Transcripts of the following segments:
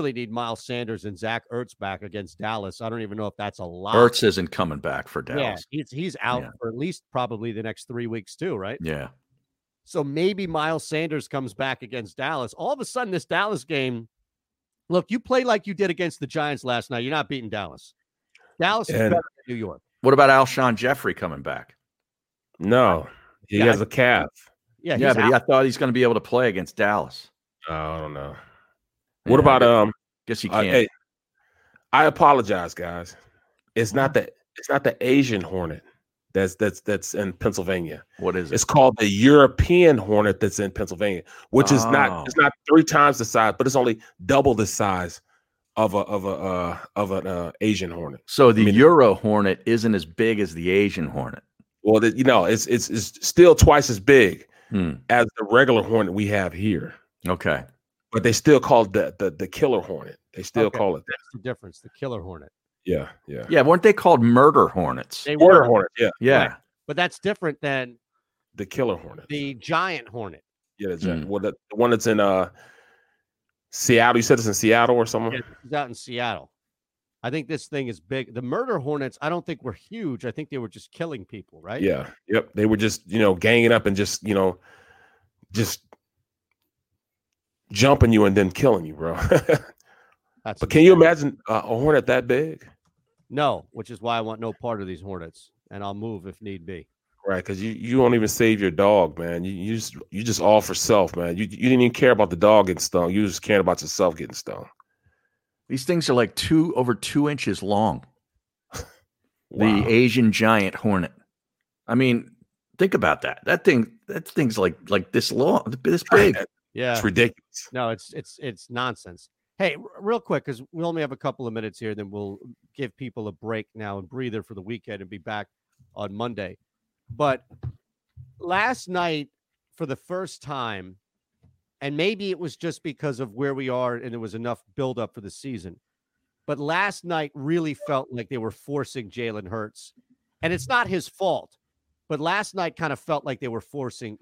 really need Miles Sanders and Zach Ertz back against Dallas. I don't even know if that's a lot. Ertz isn't coming back for Dallas. yeah, Dallas. he's he's out Yeah. for at least probably the next three weeks too, right? Yeah. So maybe Miles Sanders comes back against Dallas. All of a sudden, this Dallas game. Look, you play like you did against the Giants last night. You're not beating Dallas. Dallas is And- better than New York. What about Alshon Jeffery coming back? No, he Yeah, has a calf. Yeah, Yeah, but out. I thought he's going to be able to play against Dallas. Oh, I don't know. What Yeah, about um? Guess you uh, can't. hey, I apologize, guys. It's not the it's not the Asian Hornet that's that's that's in Pennsylvania. what is it? It's called the European Hornet that's in Pennsylvania, which is Oh. not it's not three times the size, but it's only double the size of a of a uh, of an uh, Asian Hornet. so the mean- Euro Hornet isn't as big as the Asian Hornet. Well, the, you know, it's it's it's still twice as big Hmm. as the regular Hornet we have here, Okay. But they still call it the the, the Killer Hornet. They still Okay, call it that. That's the difference. The killer hornet. Yeah, yeah. Yeah, weren't they called murder hornets? They Border were, Hornet. Yeah, yeah. but that's different than the Killer Hornet. the giant hornet. Yeah, the, giant- Mm. well, the, the one that's in uh Seattle. You said it's in Seattle or somewhere. Yeah, it's out in Seattle. I think this thing is big. The murder hornets, I don't think were huge. I think they were just killing people, right? Yeah. Yep. They were just you know ganging up and just you know just jumping you and then killing you, bro. That's but can you imagine uh, a hornet that big? No, which is why I want no part of these hornets, and I'll move if need be. Right, because you, you don't even save your dog, man. You, you just you just all for self, man. You you didn't even care about the dog getting stung. You just cared about yourself getting stung. These things are like two over two inches long. Wow. The Asian giant hornet. I mean, think about that. That thing, that thing's like like this long, this big. Yeah, It's ridiculous. no, it's it's it's nonsense. Hey, r- real quick, because we only have a couple of minutes here, then we'll give people a break now and breather for the weekend and be back on Monday. But last night, for the first time, and maybe it was just because of where we are and there was enough buildup for the season, but last night really felt like they were forcing Jalen Hurts. And it's not his fault, but last night kind of felt like they were forcing.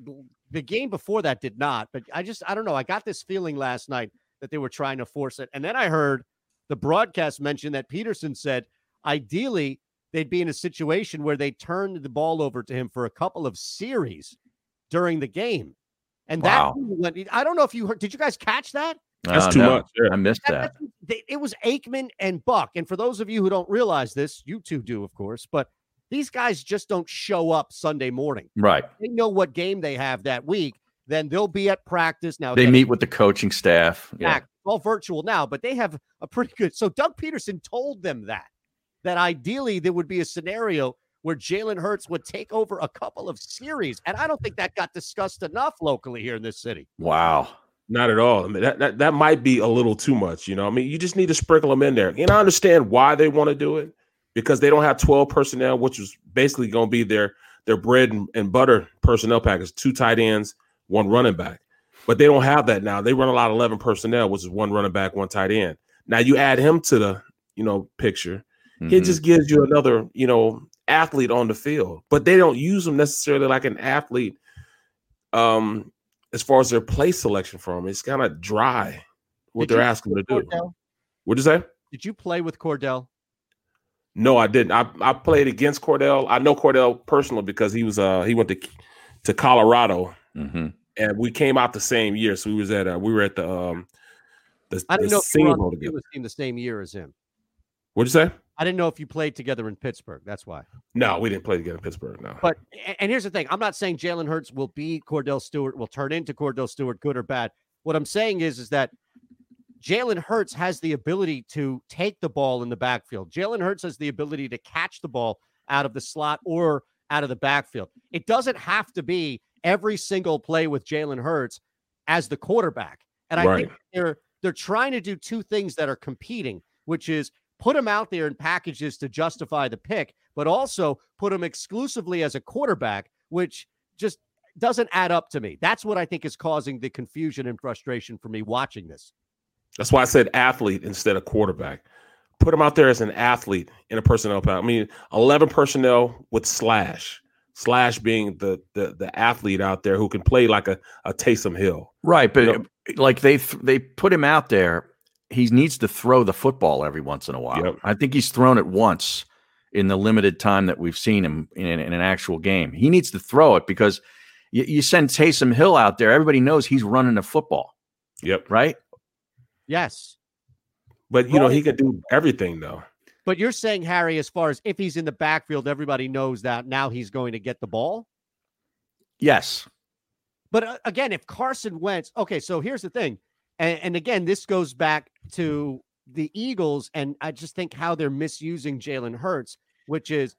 The game before that did not, but I just, I don't know. I got this feeling last night that they were trying to force it. And then I heard the broadcast mention that Pederson said ideally they'd be in a situation where they turned the ball over to him for a couple of series during the game. And that Wow. went, I don't know if you heard, did you guys catch that? That's Oh, too no, much. Yeah. I missed That- that. that's- they- it was Aikman and Buck. And for those of you who don't realize this, you two do, of course, but these guys just don't show up Sunday morning. Right. They know what game they have that week. Then they'll be at practice. Now They again, meet with the coaching staff. Yeah. back, it's all virtual now, but they have a pretty good. So Doug Pederson told them that that ideally there would be a scenario where Jalen Hurts would take over a couple of series, and I don't think that got discussed enough locally here in this city. Wow. Not at all. I mean, that, that that might be a little too much. You know, I mean, you just need to sprinkle them in there. And I understand why they want to do it because they don't have twelve personnel, which is basically going to be their their bread and, and butter personnel package: two tight ends, one running back. But they don't have that now. They run a lot of eleven personnel, which is one running back, one tight end. Now you add him to the you know picture. It Mhm. just gives you another you know athlete on the field. But they don't use them necessarily like an athlete. Um, as far as their play selection for them, it's kind of dry what Did they're asking them to do. Cordell, What'd you say? did you play with Cordell? No, I didn't. I, I played against Cordell. I know Cordell personally because he was uh he went to to Colorado Mhm. and we came out the same year. So we was at uh, we were at the um the, I didn't the know if you were Senior on the team the same year as him. What'd you say? I didn't know if you played together in Pittsburgh. That's why. No, we didn't play together in Pittsburgh. No. But and here's the thing: I'm not saying Jalen Hurts will be Cordell Stewart, will turn into Cordell Stewart, good or bad. What I'm saying is, is that Jalen Hurts has the ability to take the ball in the backfield. Jalen Hurts has the ability to catch the ball out of the slot or out of the backfield. It doesn't have to be every single play with Jalen Hurts as the quarterback. And I think they're they're trying to do two things that are competing, which is put him out there in packages to justify the pick, but also put him exclusively as a quarterback, which just doesn't add up to me. That's what I think is causing the confusion and frustration for me watching this. That's why I said athlete instead of quarterback. Put him out there as an athlete in a personnel pack. I mean, eleven personnel with slash. Slash being the the the athlete out there who can play like a, a Taysom Hill. Right, but You uh, like they th- they put him out there he needs to throw the football every once in a while. Yep. I think he's thrown it once in the limited time that we've seen him in, in an actual game. He needs to throw it because you, you send Taysom Hill out there, everybody knows he's running the football, Yep. right? Yes. But you know, he can do everything though. But you're saying, Harry, as far as if he's in the backfield, everybody knows that now he's going to get the ball. Yes. But uh, again, if Carson Wentz, okay, so here's the thing. And, and again, this goes back to the Eagles, and I just think how they're misusing Jalen Hurts, which is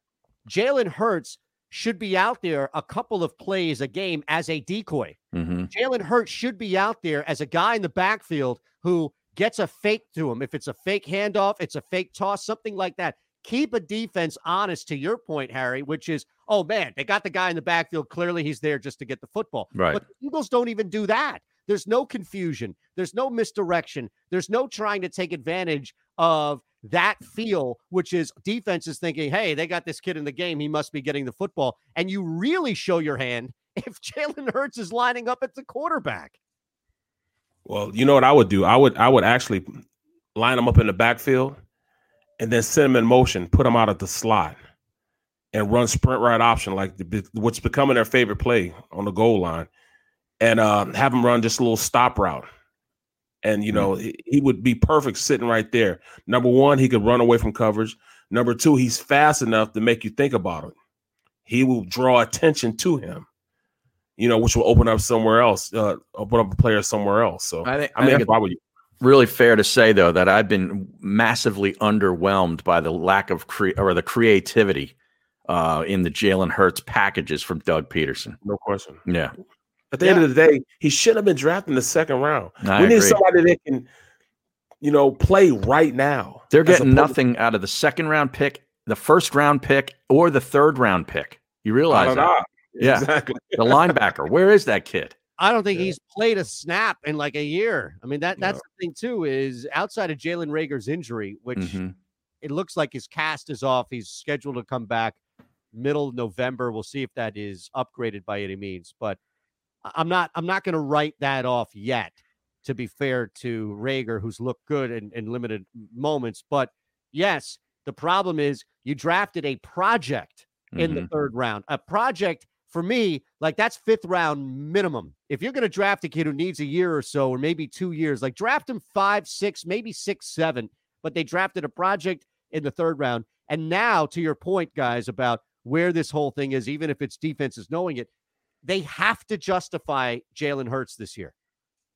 Jalen Hurts should be out there a couple of plays a game as a decoy. hmm Jalen Hurts should be out there as a guy in the backfield who gets a fake to him. If it's a fake handoff, it's a fake toss, something like that. Keep a defense honest to your point, Harry, which is, oh man, they got the guy in the backfield. Clearly he's there just to get the football. Right. But the Eagles don't even do that. There's no confusion. There's no misdirection. There's no trying to take advantage of that feel, which is defense is thinking, hey, they got this kid in the game. He must be getting the football. And you really show your hand if Jalen Hurts is lining up at the quarterback. Well, you know what I would do? I would I would actually line them up in the backfield and then send them in motion, put them out at the slot, and run sprint right option like the, what's becoming their favorite play on the goal line, and uh, have them run just a little stop route. And you know he, he would be perfect sitting right there. Number one, he could run away from coverage. Number two, he's fast enough to make you think about it. He will draw attention to him you know, which will open up somewhere else, uh, open up a player somewhere else. So I think, I mean, think that's why would you? really fair to say though that I've been massively underwhelmed by the lack of cre- or the creativity uh, in the Jalen Hurts packages from Doug Pederson. No question. Yeah, At the end of the day, he shouldn't have been drafted in the second round. I we need somebody that can, you know, play right now. they're getting nothing out of the second round pick, the first round pick, or the third round pick. You realize don't that? Know. Yeah. exactly. The linebacker. Where is that kid? I don't think Yeah. he's played a snap in like a year. I mean, that No. that's the thing too, is outside of Jalen Reagor's injury, which Mhm. it looks like his cast is off. He's scheduled to come back middle of November. We'll see if that is upgraded by any means. But I- I'm not I'm not gonna write that off yet, to be fair to Reagor, who's looked good in, in limited moments. But yes, the problem is you drafted a project in the Mhm. third round. A project for me, like that's fifth round minimum. If you're going to draft a kid who needs a year or so, or maybe two years, like draft him five, six, maybe six, seven. But they drafted a project in the third round. And now, to your point, guys, about where this whole thing is, even if it's defenses knowing it, they have to justify Jalen Hurts this year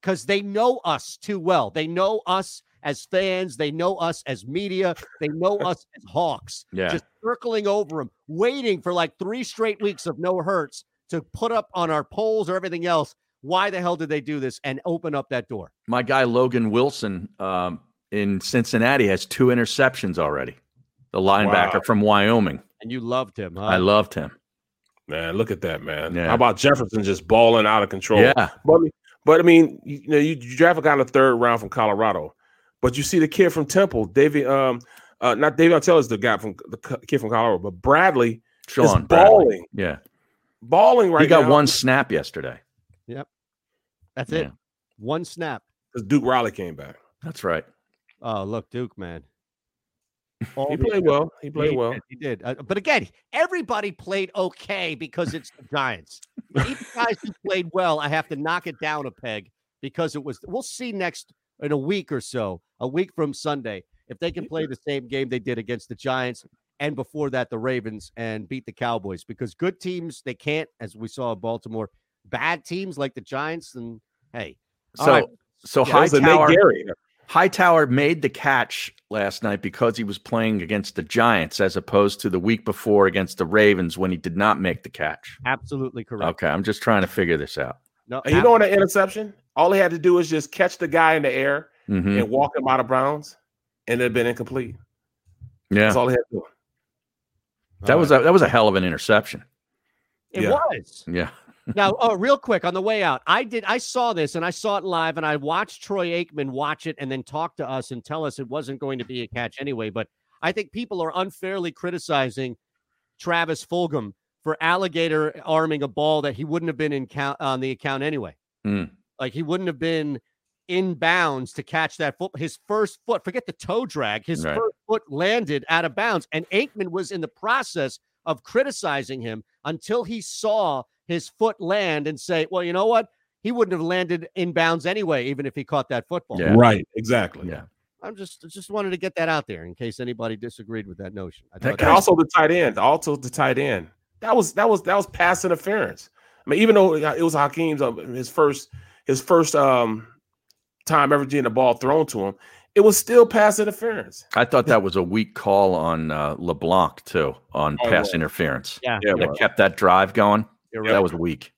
because they know us too well. They know us as fans. They know us as media. They know us as Hawks Yeah. just circling over him, waiting for like three straight weeks of no hurts to put up on our polls or everything else. Why the hell did they do this and open up that door? My guy Logan Wilson um, in Cincinnati has two interceptions already. The linebacker Wow. from Wyoming. And you loved him, huh? I loved him. Man, look at that, man. Yeah. How about Jefferson just balling out of control? Yeah. But, I mean- but I mean, you, you know, you, you draft a guy in the third round from Colorado, but you see the kid from Temple, David, um, uh, not David Taylor is the guy from the kid from Colorado, but Bradley Sean is Bradley. balling, Yeah. balling right he got now. one snap yesterday. Yep. That's Yeah. it. One snap. because Duke Riley came back. That's right. Oh, look, Duke, man. He All the- played well. He He played well. did, He did. Uh, but again, everybody played okay because it's the Giants. Even guys who played well, I have to knock it down a peg because it was. We'll see next in a week or so, a week from Sunday, if they can play the same game they did against the Giants and before that the Ravens and beat the Cowboys. Because good teams they can't, as we saw in Baltimore. Bad teams like the Giants, and hey, So right. so Yeah, that was a Nate Hightower Gerry. Hightower made the catch last night because he was playing against the Giants as opposed to the week before against the Ravens when he did not make the catch. absolutely correct. Okay, I'm just trying to figure this out. No, And you know, on an interception, all he had to do was just catch the guy in the air Mhm. and walk him out of bounds, and it'd been incomplete. Yeah, That's all he had to do. that was a, that was a hell of an interception. it yeah. was. Yeah, now, oh, real quick on the way out, I did. I saw this and I saw it live, and I watched Troy Aikman watch it and then talk to us and tell us it wasn't going to be a catch anyway. But I think people are unfairly criticizing Travis Fulgham for alligator arming a ball that he wouldn't have been in count on the account anyway. Hmm. Like he wouldn't have been in bounds to catch that foot. His first foot, forget the toe drag, his Right. first foot landed out of bounds. And Aikman was in the process of criticizing him until he saw his foot land and say, well, you know what? He wouldn't have landed in bounds anyway, even if he caught that football. Yeah. Right. Exactly. Yeah. I'm just just wanted to get that out there in case anybody disagreed with that notion. I That thought And guy- also the tight end. Also the tight end. That was that was that was pass interference. I mean, even though it was Hakeem's uh, his first his first um time ever getting the ball thrown to him, it was still pass interference. I thought that was a weak call on uh, LeBlanc too on Oh, pass yeah. interference. Yeah, Yeah, That kept that drive going. right. That was weak.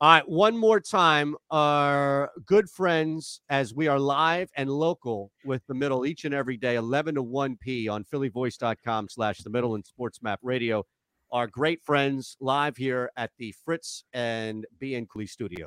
All right, one more time. Our good friends, as we are live and local with the middle each and every day, 11 to 1 p on phillyvoice.com slash the middle and sports map radio. Our great friends live here at the Fritz and B and Cooley studio.